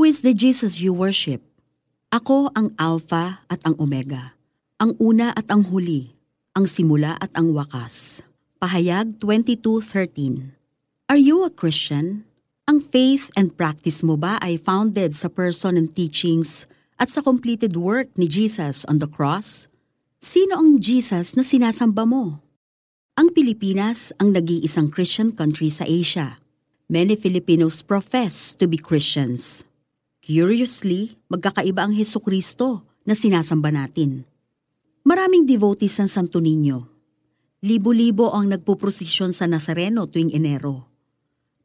Who is the Jesus you worship? Ako ang Alpha at ang Omega, ang una at ang huli, ang simula at ang wakas. Pahayag 22.13 Are you a Christian? Ang faith and practice mo ba ay founded sa person and teachings at sa completed work ni Jesus on the cross? Sino ang Jesus na sinasamba mo? Ang Pilipinas ang nag-iisang Christian country sa Asia. Many Filipinos profess to be Christians. Curiously, magkakaiba ang Heso Kristo na sinasamba natin. Maraming devotees ng Santo Niño. Libo-libo ang nagpuprosesyon sa Nazareno tuwing Enero.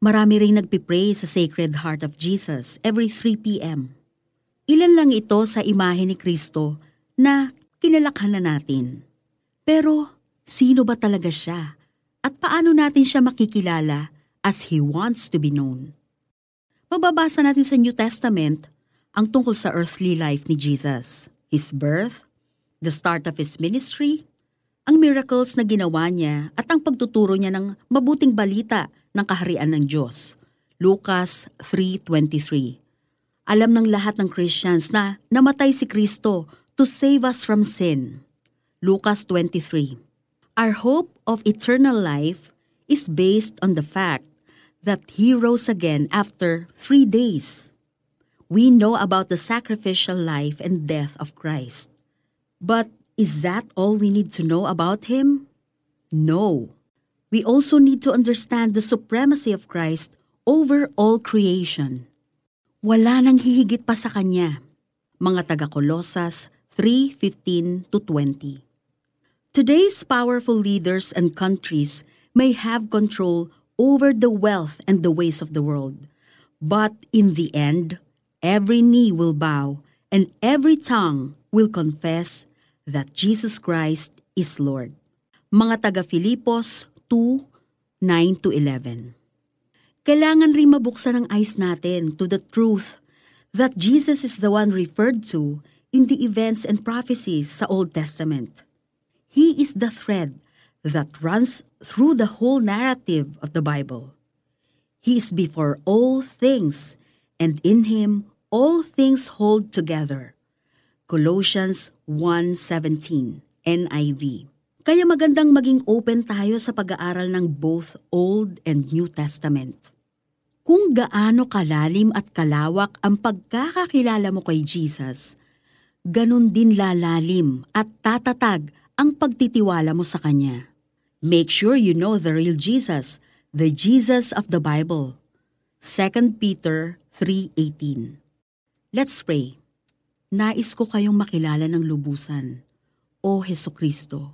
Marami ring nagpipray sa Sacred Heart of Jesus every 3 p.m. Ilan lang ito sa imahe ni Kristo na kinalakhan na natin. Pero sino ba talaga siya? At paano natin siya makikilala as He wants to be known? Mababasa natin sa New Testament ang tungkol sa earthly life ni Jesus, His birth, the start of His ministry, ang miracles na ginawa niya at ang pagtuturo niya ng mabuting balita ng kaharian ng Diyos. Lucas 3.23 Alam ng lahat ng Christians na namatay si Kristo to save us from sin. Lucas 23 Our hope of eternal life is based on the fact that he rose again after three days. We know about the sacrificial life and death of Christ. But is that all we need to know about him? No. We also need to understand the supremacy of Christ over all creation. Wala nang hihigit pa sa kanya. Mga taga-Kolosas 3:15 to 20. Today's powerful leaders and countries may have control over the wealth and the ways of the world. But in the end, every knee will bow and every tongue will confess that Jesus Christ is Lord. Mga taga Filipos 2, 9 to 11. Kailangan rin mabuksan ang eyes natin to the truth that Jesus is the one referred to in the events and prophecies sa Old Testament. He is the thread that runs through the whole narrative of the Bible. He is before all things, and in him all things hold together. Colossians 1.17 NIV Kaya magandang maging open tayo sa pag-aaral ng both Old and New Testament. Kung gaano kalalim at kalawak ang pagkakakilala mo kay Jesus, ganun din lalalim at tatatag ang pagtitiwala mo sa Kanya. Make sure you know the real Jesus, the Jesus of the Bible. 2 Peter 3.18 Let's pray. Nais ko kayong makilala ng lubusan. O Heso Kristo,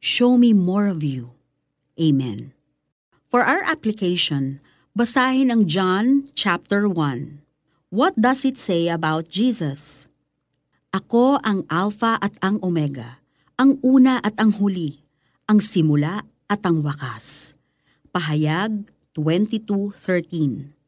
show me more of you. Amen. For our application, basahin ang John chapter 1. What does it say about Jesus? Ako ang Alpha at ang Omega, ang una at ang huli, ang simula at ang wakas. Pahayag 22.13